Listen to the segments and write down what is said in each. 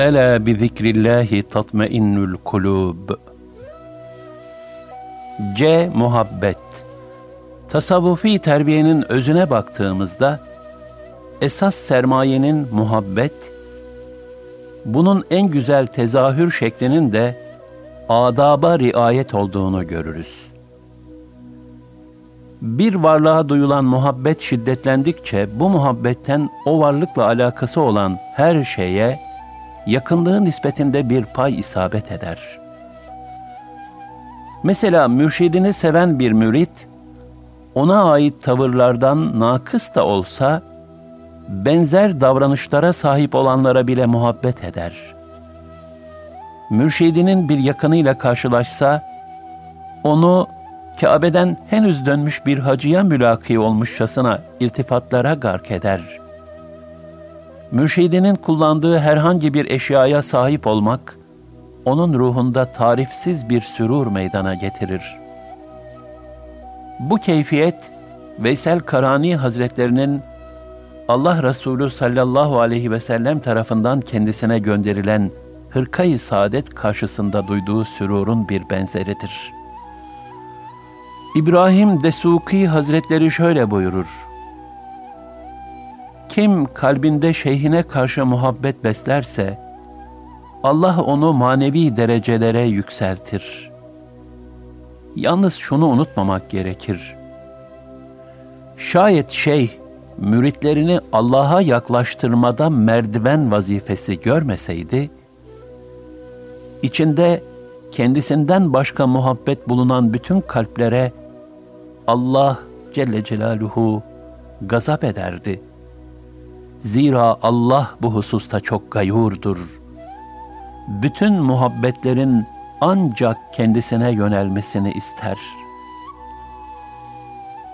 Ela bi zikrillahi tatmainnul kulub. C. Muhabbet Tasavvufi terbiyenin özüne baktığımızda, esas sermayenin muhabbet, bunun en güzel tezahür şeklinin de adaba riayet olduğunu görürüz. Bir varlığa duyulan muhabbet şiddetlendikçe bu muhabbetten o varlıkla alakası olan her şeye yakınlığı nispetinde bir pay isabet eder. Mesela mürşidini seven bir mürit, ona ait tavırlardan nakıs da olsa, benzer davranışlara sahip olanlara bile muhabbet eder. Mürşidinin bir yakınıyla karşılaşsa, onu Kabe'den henüz dönmüş bir hacıya mülaki olmuşçasına iltifatlara gark eder.'' Mürşidinin kullandığı herhangi bir eşyaya sahip olmak, onun ruhunda tarifsiz bir sürur meydana getirir. Bu keyfiyet, Veysel Karani Hazretlerinin Allah Resulü sallallahu aleyhi ve sellem tarafından kendisine gönderilen hırkayı saadet karşısında duyduğu sürurun bir benzeridir. İbrahim Desuki Hazretleri şöyle buyurur. Kim kalbinde şeyhine karşı muhabbet beslerse, Allah onu manevi derecelere yükseltir. Yalnız şunu unutmamak gerekir. Şayet şeyh, müritlerini Allah'a yaklaştırmada merdiven vazifesi görmeseydi, içinde kendisinden başka muhabbet bulunan bütün kalplere Allah Celle Celaluhu gazap ederdi.'' Zira Allah bu hususta çok gayurdur. Bütün muhabbetlerin ancak kendisine yönelmesini ister.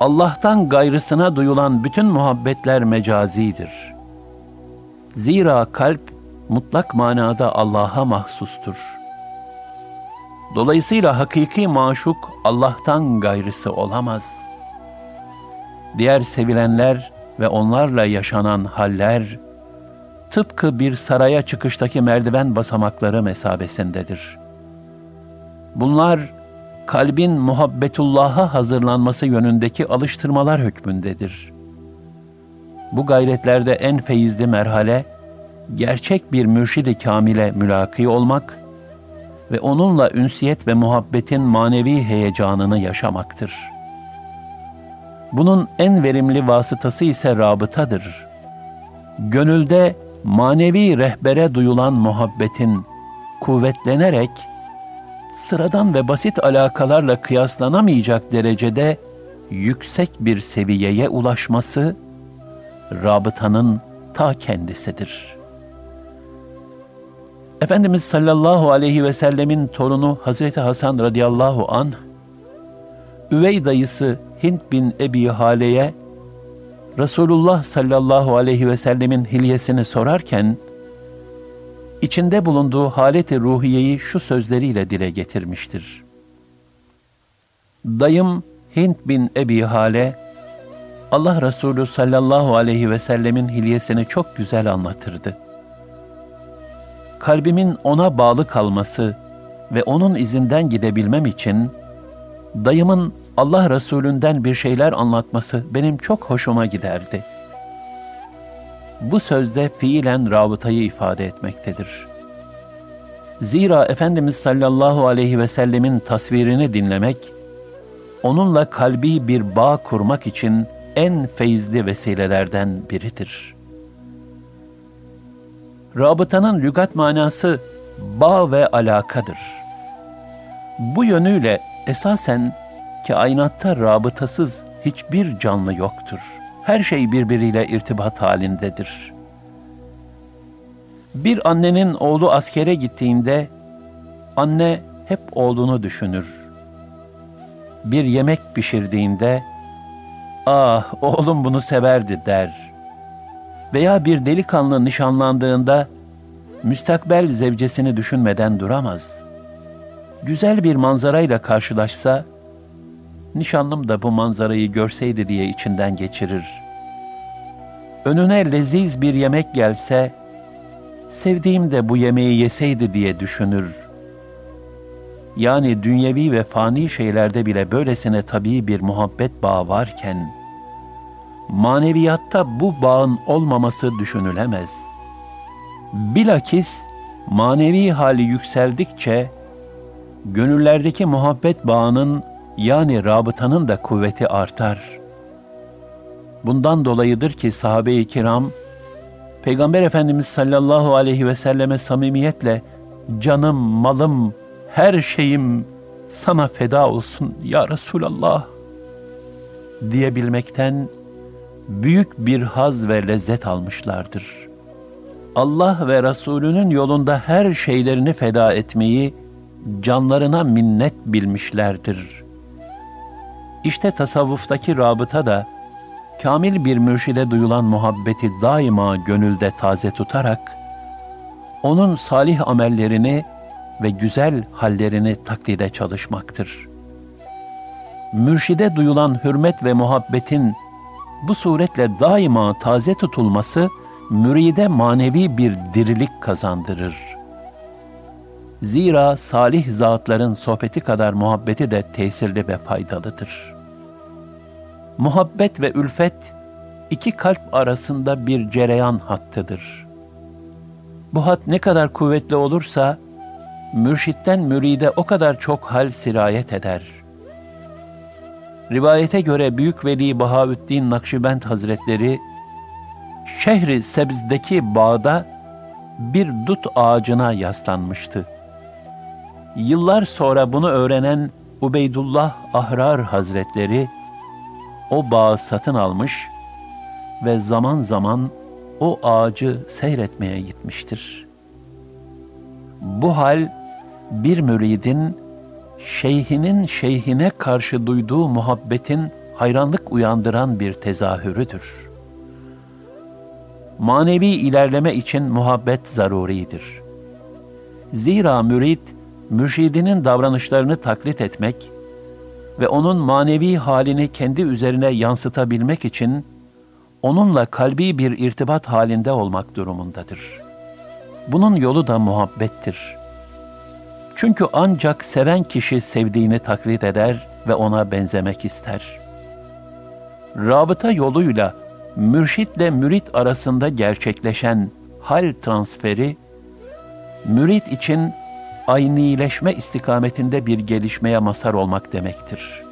Allah'tan gayrısına duyulan bütün muhabbetler mecazidir. Zira kalp mutlak manada Allah'a mahsustur. Dolayısıyla hakiki maşuk Allah'tan gayrısı olamaz. Diğer sevilenler ve onlarla yaşanan haller, tıpkı bir saraya çıkıştaki merdiven basamakları mesabesindedir. Bunlar, kalbin muhabbetullah'a hazırlanması yönündeki alıştırmalar hükmündedir. Bu gayretlerde en feyizli merhale, gerçek bir mürşidi kamile mülaki olmak ve onunla ünsiyet ve muhabbetin manevi heyecanını yaşamaktır.'' Bunun en verimli vasıtası ise rabıtadır. Gönülde manevi rehbere duyulan muhabbetin kuvvetlenerek sıradan ve basit alakalarla kıyaslanamayacak derecede yüksek bir seviyeye ulaşması rabıtanın ta kendisidir. Efendimiz sallallahu aleyhi ve sellemin torunu Hazreti Hasan radıyallahu anh, üvey dayısı Hint bin Ebi Hale'ye Resulullah sallallahu aleyhi ve sellemin hilyesini sorarken, içinde bulunduğu haleti ruhiyeyi şu sözleriyle dile getirmiştir. Dayım Hint bin Ebi Hale, Allah Resulü sallallahu aleyhi ve sellemin hilyesini çok güzel anlatırdı. Kalbimin ona bağlı kalması ve onun izinden gidebilmem için, dayımın Allah Resulünden bir şeyler anlatması benim çok hoşuma giderdi. Bu sözde fiilen rabıtayı ifade etmektedir. Zira Efendimiz sallallahu aleyhi ve sellemin tasvirini dinlemek, onunla kalbi bir bağ kurmak için en feyizli vesilelerden biridir. Rabıtanın lügat manası bağ ve alakadır. Bu yönüyle esasen kainatta rabıtasız hiçbir canlı yoktur. Her şey birbiriyle irtibat halindedir. Bir annenin oğlu askere gittiğinde anne hep oğlunu düşünür. Bir yemek pişirdiğinde ah oğlum bunu severdi der. Veya bir delikanlı nişanlandığında müstakbel zevcesini düşünmeden duramaz. Güzel bir manzarayla karşılaşsa, nişanlım da bu manzarayı görseydi diye içinden geçirir. Önüne leziz bir yemek gelse, sevdiğim de bu yemeği yeseydi diye düşünür. Yani dünyevi ve fani şeylerde bile böylesine tabii bir muhabbet bağı varken, maneviyatta bu bağın olmaması düşünülemez. Bilakis manevi hali yükseldikçe, gönüllerdeki muhabbet bağının yani rabıtanın da kuvveti artar. Bundan dolayıdır ki sahabe-i kiram, Peygamber Efendimiz sallallahu aleyhi ve selleme samimiyetle canım, malım, her şeyim sana feda olsun ya Resulallah diyebilmekten büyük bir haz ve lezzet almışlardır. Allah ve Resulünün yolunda her şeylerini feda etmeyi canlarına minnet bilmişlerdir. İşte tasavvuftaki rabıta da kamil bir mürşide duyulan muhabbeti daima gönülde taze tutarak onun salih amellerini ve güzel hallerini taklide çalışmaktır. Mürşide duyulan hürmet ve muhabbetin bu suretle daima taze tutulması müride manevi bir dirilik kazandırır. Zira salih zatların sohbeti kadar muhabbeti de tesirli ve faydalıdır. Muhabbet ve ülfet iki kalp arasında bir cereyan hattıdır. Bu hat ne kadar kuvvetli olursa mürşitten müride o kadar çok hal sirayet eder. Rivayete göre Büyük Veli Bahaüddin Nakşibend Hazretleri şehri Sebz'deki bağda bir dut ağacına yaslanmıştı. Yıllar sonra bunu öğrenen Ubeydullah Ahrar Hazretleri o bağı satın almış ve zaman zaman o ağacı seyretmeye gitmiştir. Bu hal bir müridin şeyhinin şeyhine karşı duyduğu muhabbetin hayranlık uyandıran bir tezahürüdür. Manevi ilerleme için muhabbet zaruridir. Zira mürid, mürşidinin davranışlarını taklit etmek ve onun manevi halini kendi üzerine yansıtabilmek için onunla kalbi bir irtibat halinde olmak durumundadır. Bunun yolu da muhabbettir. Çünkü ancak seven kişi sevdiğini taklit eder ve ona benzemek ister. Rabıta yoluyla mürşitle mürit arasında gerçekleşen hal transferi, mürit için aynileşme istikametinde bir gelişmeye mazhar olmak demektir.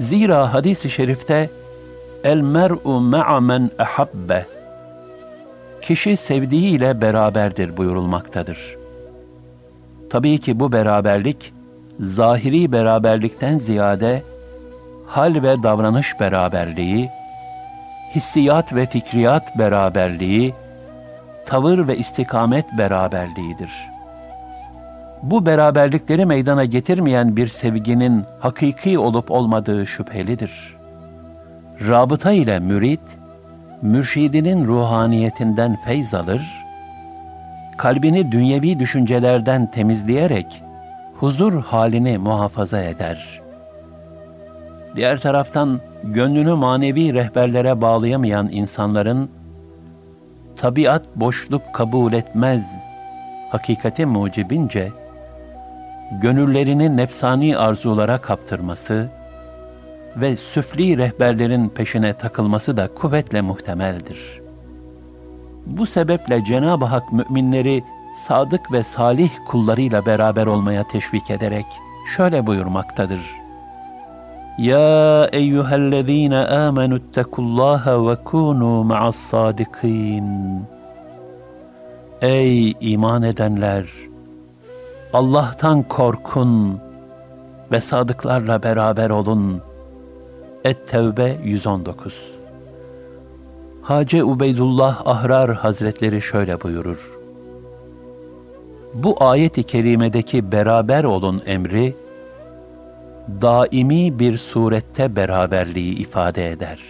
Zira hadis-i şerifte el mer'u ma'a men ahabbe kişi sevdiğiyle beraberdir buyurulmaktadır. Tabii ki bu beraberlik zahiri beraberlikten ziyade hal ve davranış beraberliği, hissiyat ve fikriyat beraberliği, tavır ve istikamet beraberliğidir. Bu beraberlikleri meydana getirmeyen bir sevginin hakiki olup olmadığı şüphelidir. Rabıta ile mürit, mürşidinin ruhaniyetinden feyz alır, kalbini dünyevi düşüncelerden temizleyerek huzur halini muhafaza eder. Diğer taraftan gönlünü manevi rehberlere bağlayamayan insanların tabiat boşluk kabul etmez hakikati mucibince gönüllerini nefsani arzulara kaptırması ve süfli rehberlerin peşine takılması da kuvvetle muhtemeldir. Bu sebeple Cenab-ı Hak müminleri sadık ve salih kullarıyla beraber olmaya teşvik ederek şöyle buyurmaktadır. Ya eyyühellezîne âmenuttekullâhe ve kûnû ma'as-sâdikîn. Ey iman edenler! Allah'tan korkun ve sadıklarla beraber olun. Et-Tevbe 119 Hacı Ubeydullah Ahrar Hazretleri şöyle buyurur. Bu ayet-i kerimedeki beraber olun emri, daimi bir surette beraberliği ifade eder.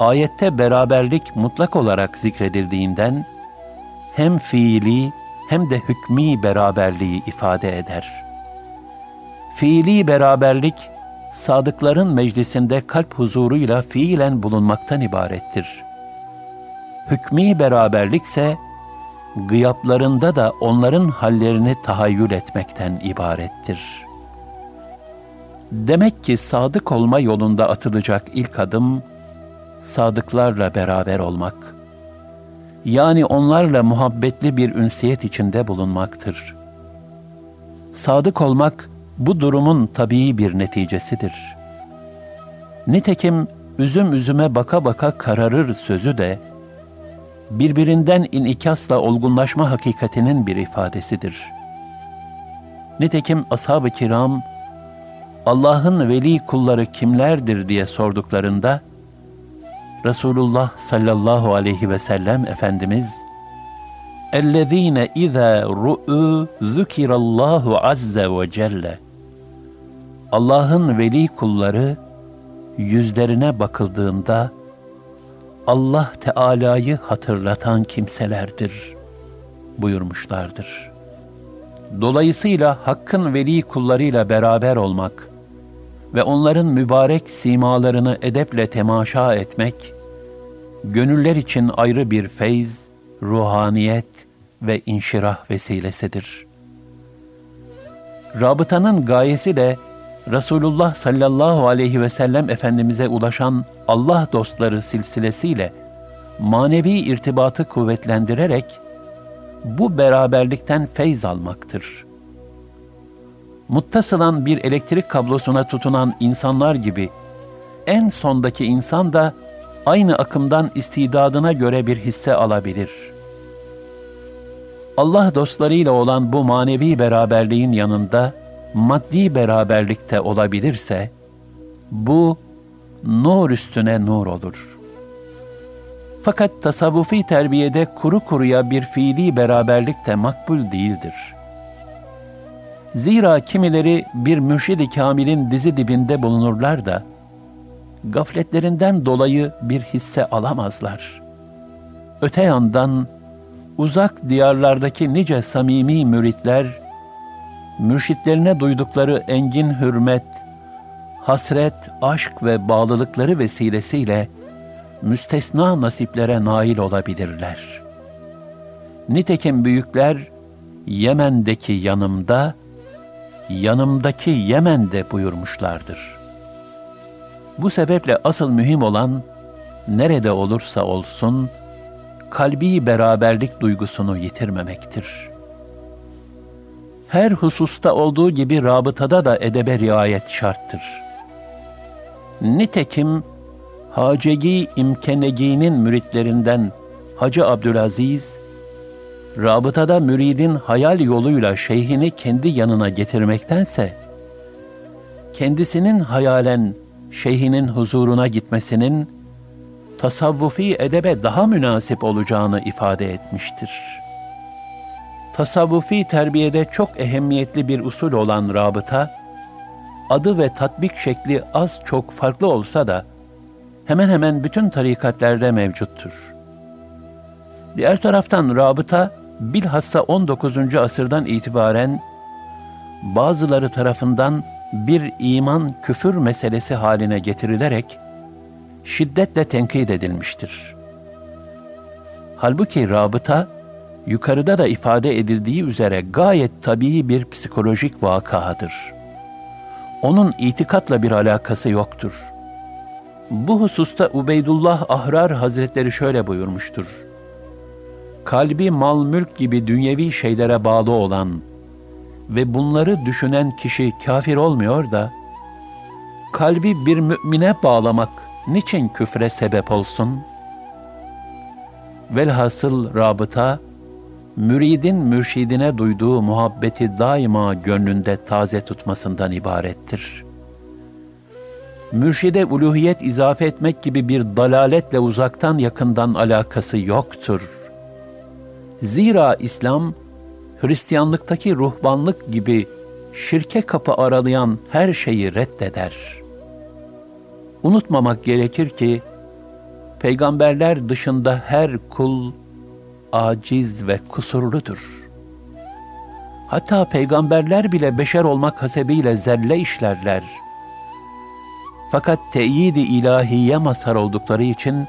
Ayette beraberlik mutlak olarak zikredildiğinden hem fiili hem de hükmi beraberliği ifade eder. Fiili beraberlik sadıkların meclisinde kalp huzuruyla fiilen bulunmaktan ibarettir. Hükmi beraberlikse gıyaplarında da onların hallerini tahayyül etmekten ibarettir.'' Demek ki sadık olma yolunda atılacak ilk adım, sadıklarla beraber olmak. Yani onlarla muhabbetli bir ünsiyet içinde bulunmaktır. Sadık olmak, bu durumun tabii bir neticesidir. Nitekim üzüm üzüme baka baka kararır sözü de, birbirinden inikasla olgunlaşma hakikatinin bir ifadesidir. Nitekim ashab-ı kiram, Allah'ın veli kulları kimlerdir diye sorduklarında Resulullah sallallahu aleyhi ve sellem Efendimiz اَلَّذ۪ينَ اِذَا رُؤُوا ذُكِرَ اللّٰهُ عَزَّ وَجَلَّ Allah'ın veli kulları yüzlerine bakıldığında Allah Teala'yı hatırlatan kimselerdir buyurmuşlardır. Dolayısıyla Hakk'ın veli kullarıyla beraber olmak, ve onların mübarek simalarını edeple temaşa etmek, gönüller için ayrı bir feyz, ruhaniyet ve inşirah vesilesidir. Rabıtanın gayesi de Resulullah sallallahu aleyhi ve sellem Efendimiz'e ulaşan Allah dostları silsilesiyle manevi irtibatı kuvvetlendirerek bu beraberlikten feyz almaktır.'' muttasılan bir elektrik kablosuna tutunan insanlar gibi en sondaki insan da aynı akımdan istidadına göre bir hisse alabilir. Allah dostlarıyla olan bu manevi beraberliğin yanında maddi beraberlikte olabilirse, bu nur üstüne nur olur. Fakat tasavvufi terbiyede kuru kuruya bir fiili beraberlik de makbul değildir.'' Zira kimileri bir mürşid-i kamilin dizi dibinde bulunurlar da, gafletlerinden dolayı bir hisse alamazlar. Öte yandan, uzak diyarlardaki nice samimi müritler, mürşitlerine duydukları engin hürmet, hasret, aşk ve bağlılıkları vesilesiyle müstesna nasiplere nail olabilirler. Nitekim büyükler, Yemen'deki yanımda, yanımdaki Yemen'de buyurmuşlardır. Bu sebeple asıl mühim olan, nerede olursa olsun, kalbi beraberlik duygusunu yitirmemektir. Her hususta olduğu gibi rabıtada da edebe riayet şarttır. Nitekim, Hacegi İmkenegi'nin müritlerinden Hacı Abdülaziz, rabıtada müridin hayal yoluyla şeyhini kendi yanına getirmektense, kendisinin hayalen şeyhinin huzuruna gitmesinin tasavvufi edebe daha münasip olacağını ifade etmiştir. Tasavvufi terbiyede çok ehemmiyetli bir usul olan rabıta, adı ve tatbik şekli az çok farklı olsa da hemen hemen bütün tarikatlerde mevcuttur. Diğer taraftan rabıta, bilhassa 19. asırdan itibaren bazıları tarafından bir iman küfür meselesi haline getirilerek şiddetle tenkit edilmiştir. Halbuki rabıta, yukarıda da ifade edildiği üzere gayet tabii bir psikolojik vakadır. Onun itikatla bir alakası yoktur. Bu hususta Ubeydullah Ahrar Hazretleri şöyle buyurmuştur kalbi mal mülk gibi dünyevi şeylere bağlı olan ve bunları düşünen kişi kafir olmuyor da, kalbi bir mümine bağlamak niçin küfre sebep olsun? Velhasıl rabıta, müridin mürşidine duyduğu muhabbeti daima gönlünde taze tutmasından ibarettir. Mürşide uluhiyet izafe etmek gibi bir dalaletle uzaktan yakından alakası yoktur. Zira İslam, Hristiyanlıktaki ruhbanlık gibi şirke kapı aralayan her şeyi reddeder. Unutmamak gerekir ki, peygamberler dışında her kul aciz ve kusurludur. Hatta peygamberler bile beşer olmak hasebiyle zerre işlerler. Fakat teyidi ilahiye mazhar oldukları için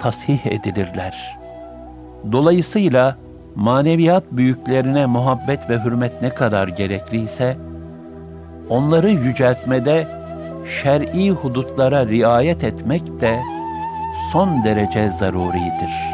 tasih edilirler. Dolayısıyla maneviyat büyüklerine muhabbet ve hürmet ne kadar gerekliyse, onları yüceltmede şer'i hudutlara riayet etmek de son derece zaruridir.''